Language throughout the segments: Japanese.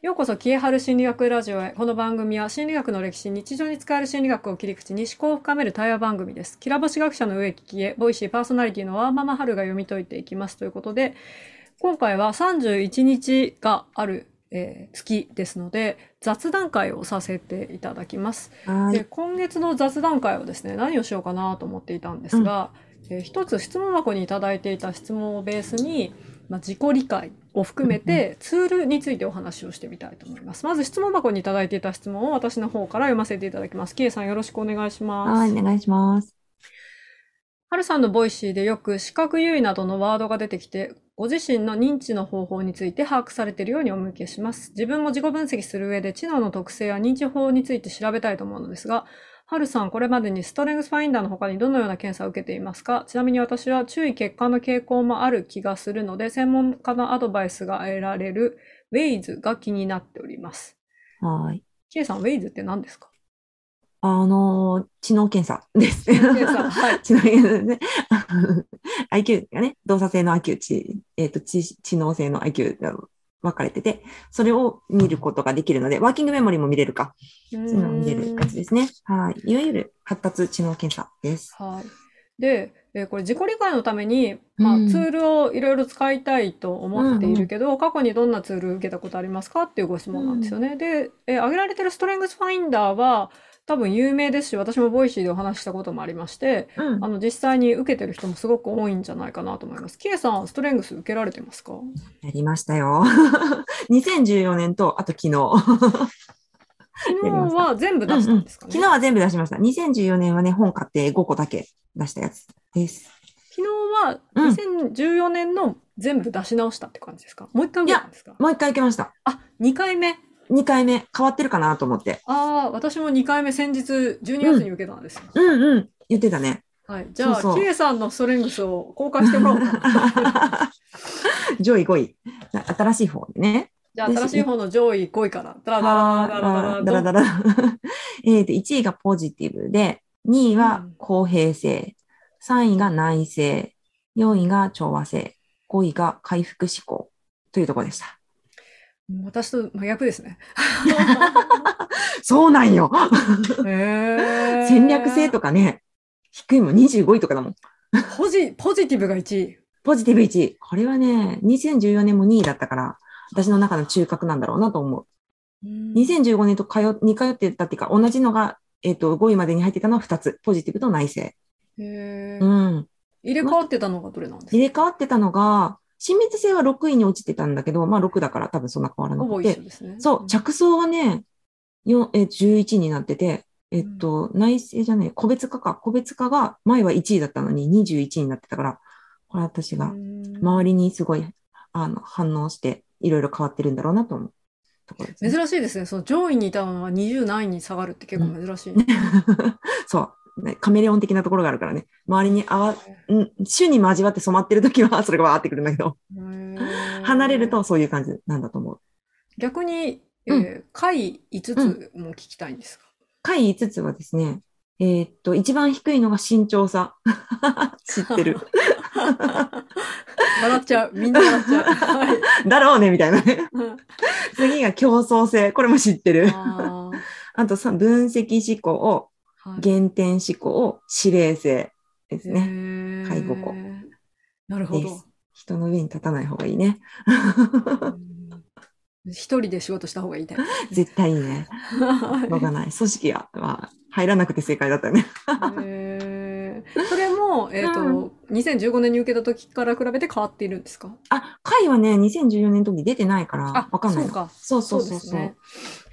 ようこそ、キエハル心理学ラジオへ。この番組は心理学の歴史、日常に使える心理学を切り口に思考を深める対話番組です。きらぼし学者の植木へ、ボイシーパーソナリティのワーママハルが読み解いていきますということで、今回は31日がある、えー月ですので、雑談会をさせていただきます。ではい。今月の雑談会をですね何をしようかなと思っていたんですが、えー一つ質問箱にいただいていた質問をベースに、まあ、自己理解を含めてツールについてお話をしてみたいと思います。まず質問箱にいただいていた質問を私の方から読ませていただきます。キエさんよろしくお願いします。はい、お願いします。はるさんのボイシーでよく視覚優位などのワードが出てきて、ご自身の認知の方法について把握されているようにお見受けします。自分も自己分析する上で知能の特性や認知法について調べたいと思うのですが、はるさん、これまでにストレングスファインダーの他にどのような検査を受けていますか？ちなみに私は注意欠陥の傾向もある気がするので、専門家のアドバイスが得られるウェイズが気になっております。はい。キエさん、ウェイズって何ですか？あのー知能検査です。知能検査 はい知能検査ね。IQ がね、動作性の IQ、知、えっ、と、知、知能性の IQ が分かれてて、それを見ることができるので、ワーキングメモリも見れるか、そういうのを見れるやつですね。はい。いわゆる発達知能検査です。はい。で、えーこれ自己理解のために、まあ、うんツールをいろいろ使いたいと思っているけど、過去にどんなツール受けたことありますかっていうご質問なんですよね。で、えー挙げられてるストレングスファインダーは多分有名ですし、私もボイシーでお話ししたこともありまして、うんあ。の、実際に受けてる人もすごく多いんじゃないかなと思います。キエさん、ストレングス受けられてますか？やりましたよ。2014年と、あと昨日。昨日は全部出したんですかね？昨日は全部出しました。2014年はね、本買って5個だけ出したやつです。昨日はうん2014年の全部出し直したって感じですか？もう一回受けたんですか？もう一回行きました。あ、2回目。2回目、変わってるかなと思って。ああ、私も2回目先日12月に受けたんですよ。うんうん、言ってたね。はい。じゃあ、そうそうキエさんのストレングスを公開してもらおうかな。上位5位。新しい方でね。じゃあ、新しい方の上位5位から。ダラダラダラダラだらだら。えっと、1位がポジティブで、2位は公平性、3位が内省、4位が調和性、5位が回復思考というところでした。私と真逆ですね。そうなんよ。へー戦略性とかね、低いもん25位とかだもん。ポジ、ポジティブが1位。ポジティブ1位。これはね、2014年も2位だったから、私の中の中核なんだろうなと思う。2015年と通っ、に通ってたっていうか、同じのが、えっ、と、5位までに入ってたのは2つ。ポジティブと内省。へーうん。入れ替わってたのがどれなんです入かれ替わってたのが、親密性は6位に落ちてたんだけど、まあ6だから多分そんな変わらなくて。ね。そう、着想がね、よえ11になってて、えっと、内省じゃない、個別化か。個別化が前は1位だったのに21位になってたから、これ私が周りにすごい、あの、反応して、いろいろ変わってるんだろうなと思うね。珍しいですね。その上位にいたのが20何位に下がるって結構珍しいね。そう、ね。カメレオン的なところがあるからね。周りにあわ、うん、種に交わって染まってる時は それがわーってくるんだけど、離れるとそういう感じなんだと思う。逆に、えうんー下位5つも聞きたいんですか、下位5つはですね、えーっと、一番低いのが身長差。知ってる。笑っちゃう。みんな笑っちゃう。はい。だろうね、みたいなね。うん次が競争性。これも知ってる。ああとさ、分析思考、原点思考、指令性ですへね。ー介護庫なるほど。人の上に立たない方がいいね。うん一人で仕事した方がいいタ 絶対いいね。しょうがない。組織は、まあ、入らなくて正解だったよね。それも、えっ、と、うん2015年に受けた時から比べて変わっているんですか？あ、会はね、2014年の時出てないから、わかんないの。そうか。そうそうそうそう。ね。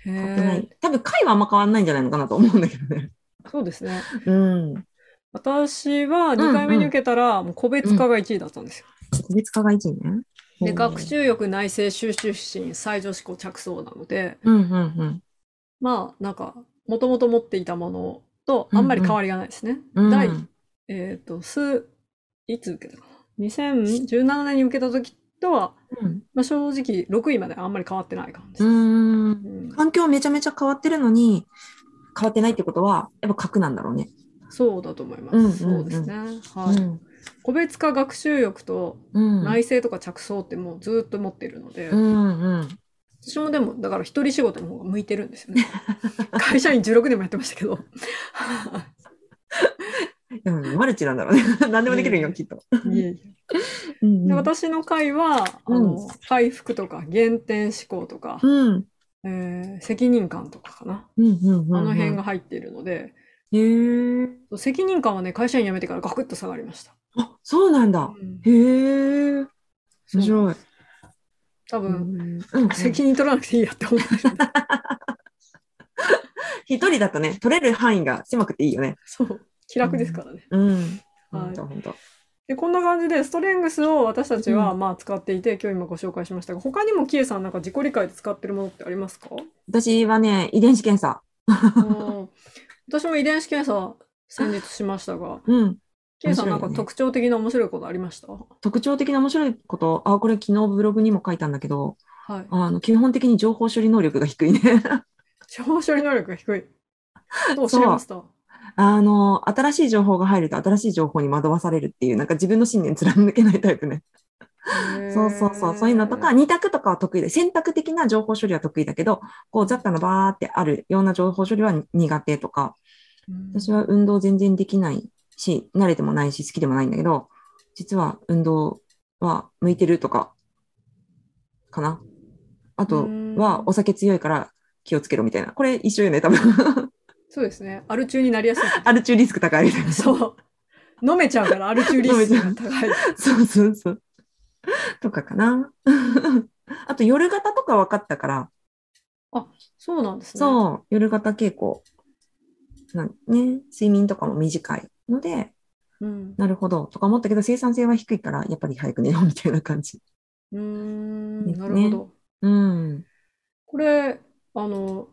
へ変わってないー。多分会はあんま変わんないんじゃないのかなと思うんだけどね。そうですね。うん。私は2回目に受けたら、もう個別化が1位だったんですよ。個別化が1位ね。で、うん学習欲、内省、収集心、最上思考、着想なので、うんうんうん。まあ、なんか、もともと持っていたものとあんまり変わりがないですね。うん第、えっ、と、数、いつ受けたかな ?2017 年に受けた時とは、うんまあ、正直6位まであんまり変わってない感じです。うーん。うん環境めちゃめちゃ変わってるのに、変わってないってことは、やっぱ核なんだろうね。そうだと思います。うんうんうんそうですね。はい。うん。個別化学習欲とうん。内省とか着想ってもうずっと持っているので、うんうん。私もでも、だから一人仕事の方が向いてるんですよね。会社員16年もやってましたけど。うん、マルチなんだろうね。何でもできるんよ、きっと。いえいえう私の会は、あの、回復とか、減点思考とか、うん。えー責任感とかかな。うんうんうん。あの辺が。入っているので、へえ。責任感はね、会社員辞めてからガクッと下がりました。あ、そうなんだ。うんへえ。面白い。多分、うんうん責任取らなくていいやって思ってるんで。一人だとね、取れる範囲が狭くていいよね。そう。気楽ですからね。うん。はい本当本当。で、こんな感じで、ストレングスを私たちは、うまあ、使っていて、今日今ご紹介しましたが、他にもキエさんなんか自己理解で使ってるものってありますか？私はね、遺伝子検査。うん私も遺伝子検査先日しましたが、うん。キエさんなんか特徴的な面白いことありました？特徴的な面白いこと、あ、これ昨日ブログにも書いたんだけど、はい。あの、基本的に情報処理能力が低いね。情報処理能力が低い。どうおっしゃいましたあの、新しい情報が入ると新しい情報に惑わされるっていう、なんか自分の信念貫けないタイプね。そうそうそう、そういうのとか、二択とかは得意で、選択的な情報処理は得意だけど、こう雑多なバーってあるような情報処理は苦手とか、うん私は運動全然できないし、慣れてもないし、好きでもないんだけど、実は運動は向いてるとか、かな。あとうんはお酒強いから気をつけろみたいな。これ一緒よね、多分。そうですね。アル中になりやすい。アル中リスク高いみたいな。そう。飲めちゃうから、アル中リスクが高い。そうそうそう。とかかな。あと夜型とか分かったから、そうなんですね。そう、夜型傾向。なんね、睡眠とかも短いので、うん。なるほど、とか思ったけど、生産性は低いから、やっぱり早く寝ようみたいな感じ。うーん、ねなるほど。うん。これ、あの、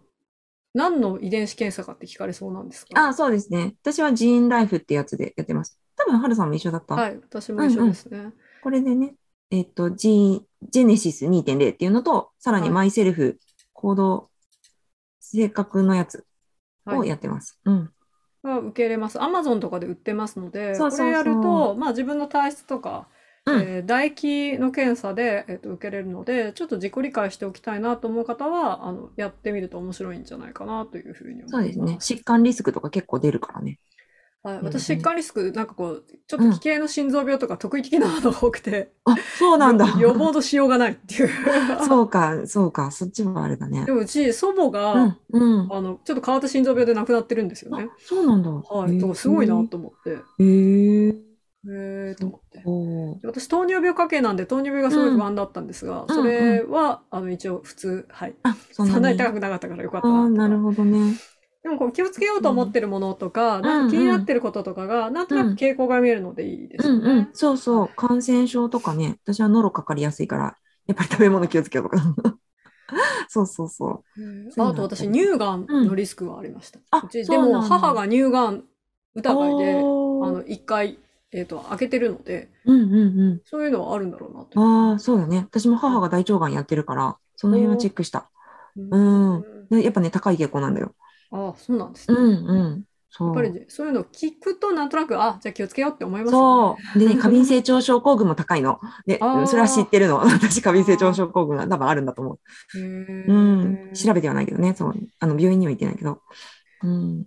何の遺伝子検査かって聞かれそうなんですか？あ、そうですね。私はジーンライフってやつでやってます。多分、ハルさんも一緒だった。はい、私も一緒ですね。これでね、えっと、ジーン、ジェネシス2.0っていうのと、さらにはいマイセルフ、行動、性格のやつをはい。やってます。うん。が受け入れます。アマゾンとかで売ってますので、そうそうそうこれやると、まあ自分の体質とか、うんえー唾液の検査で、えっと受けれるので、ちょっと自己理解しておきたいなと思う方は、あの、やってみると面白いんじゃないかなというふうに思います。そうですね。疾患リスクとか結構出るからね。はい、うん私、疾患リスク、なんかこう、ちょっと奇形の心臓病とか得意的なのが多くて、あ、そうなんだ。予防としようがないっていう。そうか、そうか、そっちはあれだねで。もうち、祖母が、うん、うん。あの、ちょっと変わった心臓病で亡くなってるんですよねあ。、そうなんだ。はい。だからすごいなと思って。へえ。へへえと思って。私、糖尿病家系なんで、糖尿病がすごい不安だったんですが、んそれは、あの、一応、普通、はい。あ、そんなに？高くなかったからよかったななるほどね。でも、こう、気をつけようと思ってるものとか、んなんか気になってることとかが、なんとなく傾向が見えるのでいいですようんうんね。。そうそう。感染症とかね。私はノロかかりやすいから、やっぱり食べ物気をつけようとか。そうそうそう。あと私、乳がんのリスクがありました。あうんだも、母が乳がん疑いで、あの、一回、えっと、開けてるので、うんうんうん。そういうのはあるんだろうなと。ああ、そうだね。私も母が大腸がんやってるから、その辺はチェックした。うんでやっぱね、高い傾向なんだよ。ああ、そうなんですうね。んうん。そう。やっぱりねそういうのを聞くと、なんとなく、あ、じゃあ気をつけようって思いますよそう。でね、過敏性腸症候群も高いの。で、それは知ってるの。私、過敏性腸症候群が多分あるんだと思う。えうん。調べてはないけどね。そう。あの、病院には行ってないけど。うん。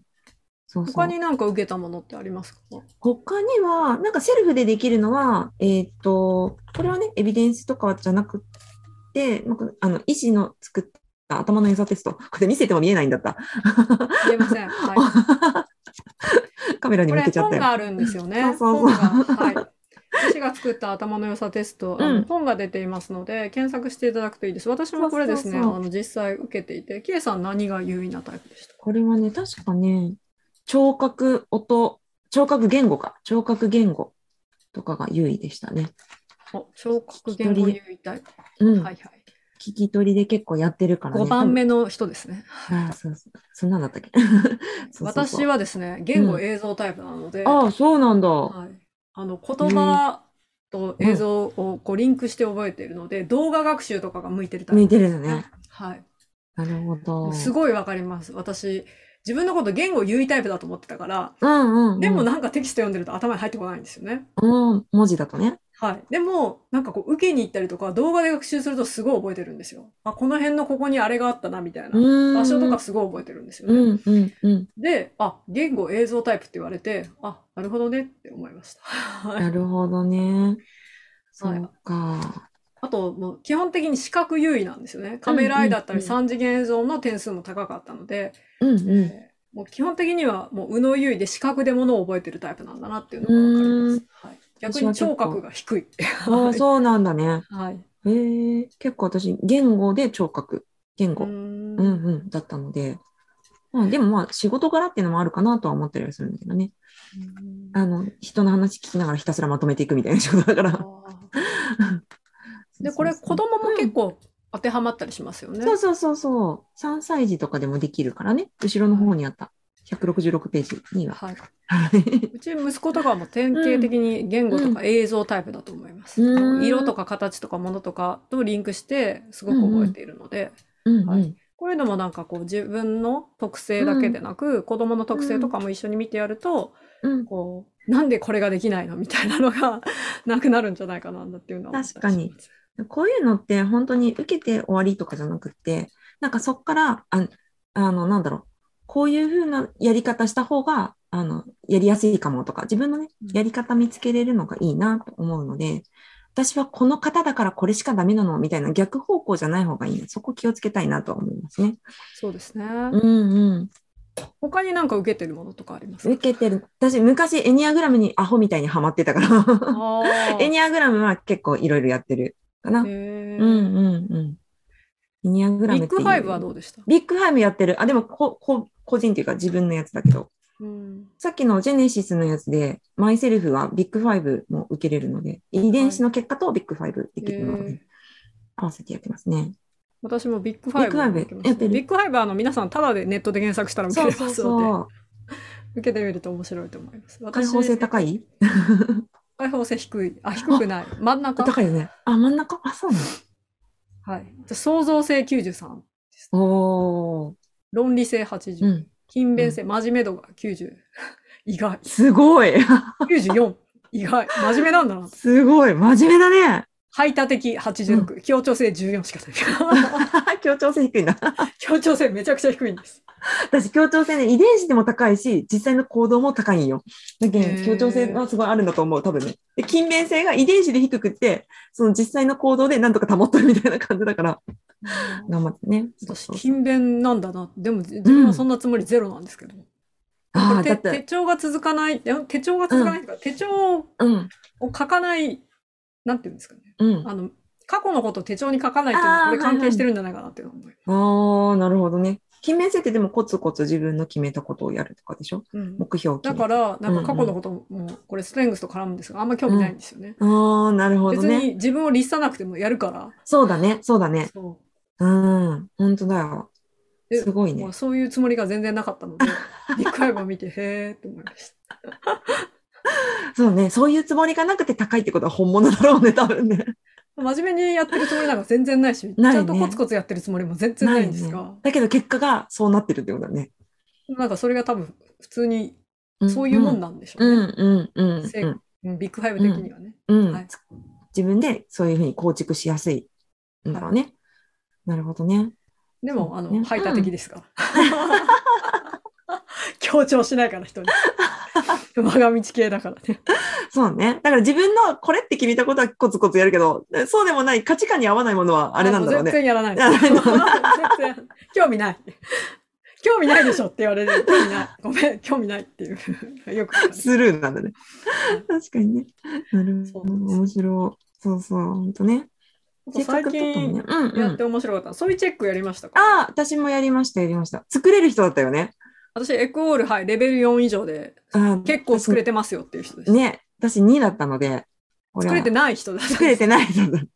そうそう。他になんか受けたものってありますか？他には、なんかセルフでできるのは、えーっと、これはね、エビデンスとかじゃなくて、なんかあの、医師の作った頭の良さテスト。これ見せても見えないんだった。言えません。はい。カメラに向けちゃったよ。本があるんですよね。そうそうそう本が、はい。私が作った頭の良さテスト、あのうん本が出ていますので、検索していただくといいです。私もこれですね、あの実際受けていて、キエさん何が優位なタイプでした？これはね、確かね、聴覚音、聴覚言語か。聴覚言語とかが優位でしたね。お聴覚言語優位タイプ。うん。はいはい。聞き取りで結構やってるからね。5番目の人ですね。ああ、そうそう。そんなんだったっけ？私はですね、言語映像タイプなので、ああ、そうなんだ。はい、あの言葉と映像をこうリンクして覚えているので、動画学習とかが向いてるタイプ向いてるのね。はい。なるほど。すごいわかります。私、自分のこと言語優位タイプだと思ってたから、うんうん、うん。でもなんかテキスト読んでると頭に入ってこないんですよね。うん、文字だとね。はい。でも、なんかこう、受けに行ったりとか、動画で学習するとすごい覚えてるんですよ。あ、この辺のここにあれがあったな、みたいな。場所とかすごい覚えてるんですよね。うんうんうん。で、あ、言語映像タイプって言われて、あ、なるほどねって思いました。はないるほどね。そはいうか。あと、もう基本的に視覚優位なんですよね。カメラアイだったりうんうん3次元映像の点数も高かったので、うんうん。えーもう基本的にはもう右脳優位で視覚でものを覚えてるタイプなんだなっていうのがわかります。はい、逆に聴覚が低い。ああ、そうなんだね。はい。へえ、結構私、言語で聴覚、言語、うーうんんうん、だったので、まあ、でもまあ、仕事柄っていうのもあるかなとは思ったりはするんだけどね。あの、人の話聞きながらひたすらまとめていくみたいな仕事だから。で、これ子供も結構当てはまったりしますよね。そうそうそうそう。3歳児とかでもできるからね。後ろの方にあった166ページには。はい。はい。うち息子とかはもう典型的に言語とか映像タイプだと思います。うん色とか形とかものとかとリンクしてすごく覚えているので。こういうのもなんかこう自分の特性だけでなく、子供の特性とかも一緒に見てやると、うん。こう、なんでこれができないの？みたいなのが なくなるんじゃないかなっていうのは。確かにこういうのって本当に受けて終わりとかじゃなくって、なんかそっから、ああの、なんだろう、こういう風なやり方した方が、あの、やりやすいかもとか、自分のねうん、やり方見つけれるのがいいなと思うので、私はこの方だからこれしかダメなのみたいな逆方向じゃない方がいいな。そこ気をつけたいなとは思いますね。そうですね。うんうん。他になんか受けてるものとかありますか？受けてる。私、昔エニアグラムにアホみたいにハマってたから。あ エニアグラムは結構いろいろやってるかな。うんうんうん。エニアグラムビッグファイブはどうでした？ビッグファイブやってる。あ、でもこ、こ、個人っていうか自分のやつだけど、うんさっきのジェネシスのやつで、マイセルフはビッグファイブも受けれるので、遺伝子の結果とビッグファイブできるので、合わせてやってますね。私もビッグファイブやってる？ビッグファイブはあの皆さんただでネットで検索したら受けそうそうれますので、そう。受けてみると面白いと思います。開放性高い？開放性低い。あ、低くない。真ん中？高いよね。あ、真ん中？あ、そうなはい。じゃ創造性93。のおー。論理性80。うん。勤勉性、真面目度が90。意外。すごい。94。意外。真面目なんだな。すごい。真面目だね。排他的86。協調性14しかない。協調性低いな。協調性めちゃくちゃ低いんです。私、協調性ね、遺伝子でも高いし、実際の行動も高いんよ。だけど、協調性はすごいあるんだと思う、多分ね。で、勤勉性が遺伝子で低くって、その実際の行動でなんとか保ってるみたいな感じだから、頑張ってね。私、勤勉なんだな。でも、自分はそんなつもりゼロなんですけど。ああ、手だって、手帳が続かない。手帳が続かないというか、手帳うん、を書かない、なんていうんですかね。うん。あの、過去のことを手帳に書かないっていうのは、これ関係してるんじゃないかなっていうのを思います。ああ、なるほどね。勤勉性ってでもコツコツ自分の決めたことをやるとかでしょ？うん目標を決めだから、なんか過去のことも、これストレングスと絡むんですが、あんま興味ないんですよね。ああ、なるほど別ね。に自分を律さなくてもやるから。そうだね、そうだね。そうん、本当だよ。ですごいうね。そういうつもりが全然なかったので、ビッグファイブを見て、へーって思いました。そうね、そういうつもりがなくて高いってことは本物だろうね、多分ね。真面目にやってるつもりなんか全然ないし、ないねちゃんとコツコツやってるつもりも全然ないんですが、だけど結果がそうなってるってことだね。なんかそれが多分普通にんそういうもんなんでしょううね。んうんうん成うんうんビッグファイブ的にはね。うんはい自分でそういうふうに構築しやすいんだろうね。なるほどね。でも、あの、排他的ですから。強調しないから人に。我が道系だからね。そうね。だから自分のこれって決めたことはコツコツやるけど、そうでもない価値観に合わないものはあれなんだろうね。全然やらない。全然 興味ない。興味ないでしょって言われる。興味ない。ごめん、興味ないっていう。よくわかるスルーなんだね。確かにね。なるほど。面白い。そうそう、本当ね。最近やって面白かった。そういうチェックやりましたか？ああ、私もやりました、やりました。作れる人だったよね。私、エクオール、はい、レベル4以上であ結構作れてますよっていう人です。ね、私2だったので。作れてない人だ。作れてない人だ。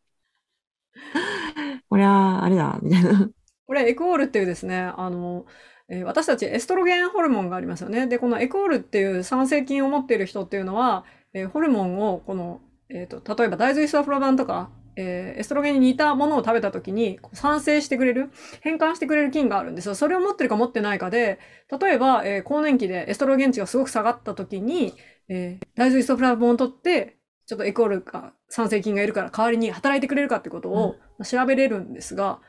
これは、あれだ、みたいな。これエクオールっていうですね、あの、えー私たちエストロゲンホルモンがありますよね。で、このエクオールっていう酸性菌を持っている人っていうのは、えーホルモンをこの、えっ、と、例えば大豆イソフラバンとか、えーエストロゲンに似たものを食べた時にこう産生してくれる、変換してくれる菌があるんですよ。それを持ってるか持ってないかで、例えば、えー更年期でエストロゲン値がすごく下がった時に、えー大豆イソフラボンを取ってちょっとエコールか酸性菌がいるから代わりに働いてくれるかってことを調べれるんですが、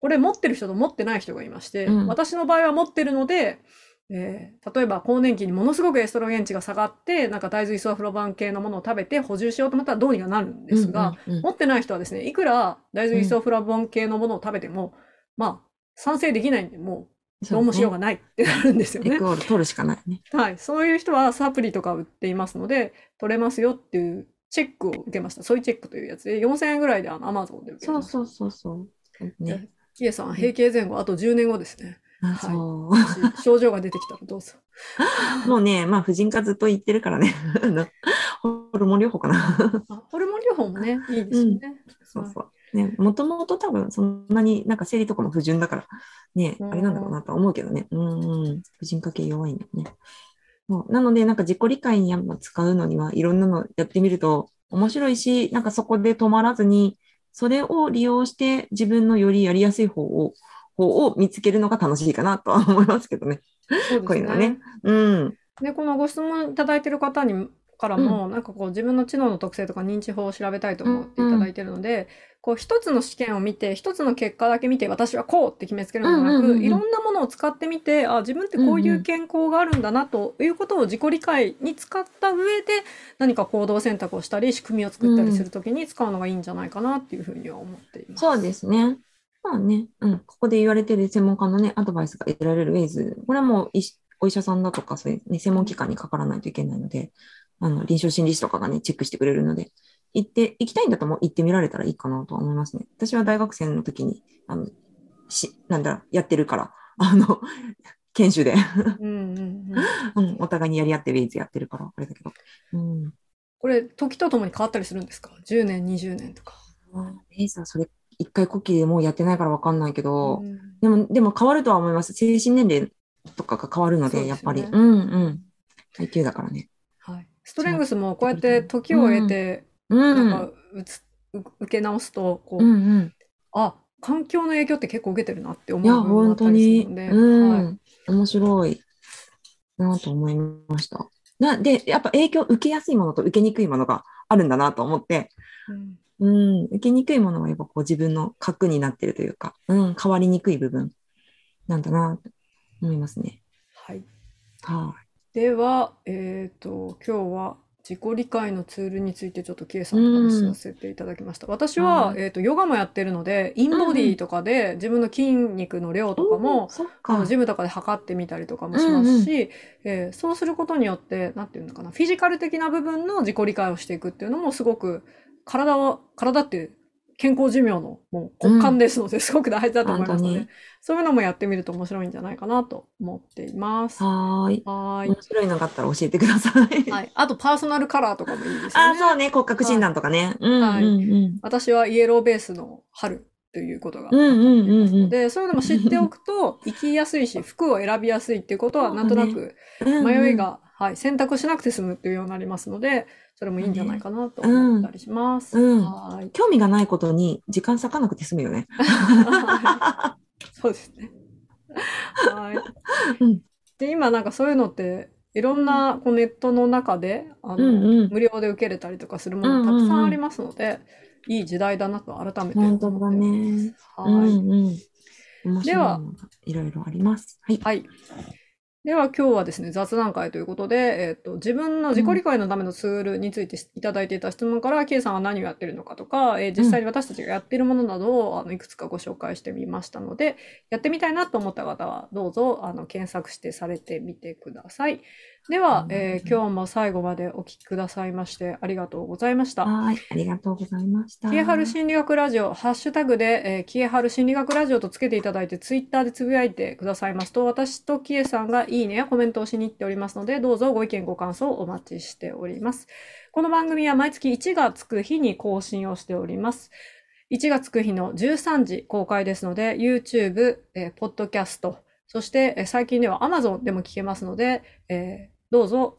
これ持ってる人と持ってない人がいまして、うん私の場合は持ってるので、えー例えば更年期にものすごくエストロゲン値が下がって、なんか大豆イソフロバン系のものを食べて補充しようと思ったらどうにかなるんですが、うんうんうん持ってない人はですね、いくら大豆イソフラボン系のものを食べても、まあ、賛成できないんで、もう、どうもしようがないってなるんですよねエ。クオール取るしかないね。はい。そういう人はサプリとか売っていますので、取れますよっていうチェックを受けました。ソイチェックというやつで、4000円ぐらいであの Amazon で受けました。そうそうそうそう。ね。キエさん、閉経前後、あと10年後ですね。あはい 症状が出てきたらどうぞ。もうね、まあ、婦人科ずっと言ってるからね。ホルモン療法かな。あホルモン療法もね、いいですよね。そうそう。ね、もともと多分そんなになんか生理とかも不純だから、ね、うんあれなんだろうなとは思うけどね。うん、うん。婦人科系弱いんだよね。そうなので、なんか自己理解にやっぱ使うのにはいろんなのやってみると面白いし、なんかそこで止まらずに、それを利用して自分のよりやりやすい方を、方を見つけるのが楽しいかなとは思いますけどね。そうですねこういうのはね。。うん。で、このご質問いただいている方にからも、なんかこう自分の知能の特性とか認知法を調べたいと思っていただいているので、こう一つの試験を見て、一つの結果だけ見て、私はこうって決めつけるのではなく、うんうんうんうんいろんなものを使ってみて、あ、自分ってこういう健康があるんだなということを自己理解に使った上で、何か行動選択をしたり、仕組みを作ったりするときに使うのがいいんじゃないかなっていうふうには思っています。そうですね。まあね、うん、ここで言われてる専門家のね、アドバイスが得られるウェイズ、これはもうお医者さんだとか、そういう、ね、専門機関にかからないといけないので、あの、臨床心理士とかがね、チェックしてくれるので、行って、行きたいんだったらもう行ってみられたらいいかなとは思いますね。私は大学生の時に、あの、し、なんだ、やってるから、あの、研修で、うんうんうん。うん、お互いにやり合ってウェイズやってるから、あれだけど。うん。これ、時とともに変わったりするんですか ?10 年、20年とか。ウェイズはそれ、一回こっきりでもうやってないからわかんないけど、うんでも、でも変わるとは思います。精神年齢とかが変わるので、でねやっぱり。うんうん。階級だからね。はい、ストレングスもこうやって時を経て、うん。なんかうつう受け直すとこう、うんうん。あ環境の影響って結構受けてるなって思いうや、部分もあ本当ったりすに。るので、うん。はい面白いなと思いました。な、で、やっぱ影響受けやすいものと受けにくいものがあるんだなと思って、うんうん、受けにくいものはやっぱこう自分の核になってるというか、うん、変わりにくい部分なんだなと思いますね。はい、はでは、えー、と今日は自己理解のツールについてちょっと K さんと話させていただきました。私は、はいえー、とヨガもやってるのでインボディとかで自分の筋肉の量い。とかも、あのか。ジムとかで測ってみたりとかもしますし、えーそうすることによって、なんていうのかな、フィジカル的な部分の自己理解をしていくっていうのもすごく、体は、体って健康寿命のもう根幹ですので、すごく大事だと思いますので本当に、そういうのもやってみると面白いんじゃないかなと思っています。はい。ーい。面白いのがあったら教えてください。はい。あと、パーソナルカラーとかもいいですよあ、ね。そうね、骨格診断とかね。うんはいうんうん。私はイエローベースの春ということが。うんうんうんうん。で、そういうのも知っておくと、生きやすいし、服を選びやすいっていうことは、なんとなく、うんうん迷いが、はい、選択しなくて済むっていうようになりますので、それもいいんじゃないかなと思ったりします。うんはい。興味がないことに時間割かなくて済むよね。そうですね。はい。うんで、今なんかそういうのって、いろんなこうネットの中で、あの、うんうん。無料で受けれたりとかするものたくさんありますので、いい時代だなと改めて思って本当だね。はい。うんうん。ではいろいろあります。はい。はい。では今日はですね、雑談会ということで、えっと、自分の自己理解のためのツールについていただいていた質問から、K さんは何をやってるのかとか、えー実際に私たちがやっているものなどを、あのいくつかご紹介してみましたので、やってみたいなと思った方は、どうぞあの検索してされてみてください。では、えー今日も最後までお聞きくださいましてありがとうございました。はい。ありがとうございました。キエハル心理学ラジオ、ハッシュタグで、えー、キエハル心理学ラジオとつけていただいて、ツイッターでつぶやいてくださいますと、私とキエさんがいいねやコメントをしに行っておりますので、どうぞご意見ご感想をお待ちしております。この番組は毎月1がつく日に更新をしております。1がつく日の13時公開ですので、YouTube、えー、ポッドキャスト、そして、えー最近では Amazon でも聞けますので、えーどうぞ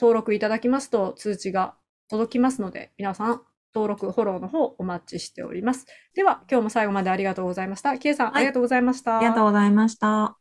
登録いただきますと通知が届きますので、皆さん登録、フォローの方お待ちしております。では、今日も最後までありがとうございました。キエさん、はいありがとうございました。ありがとうございました。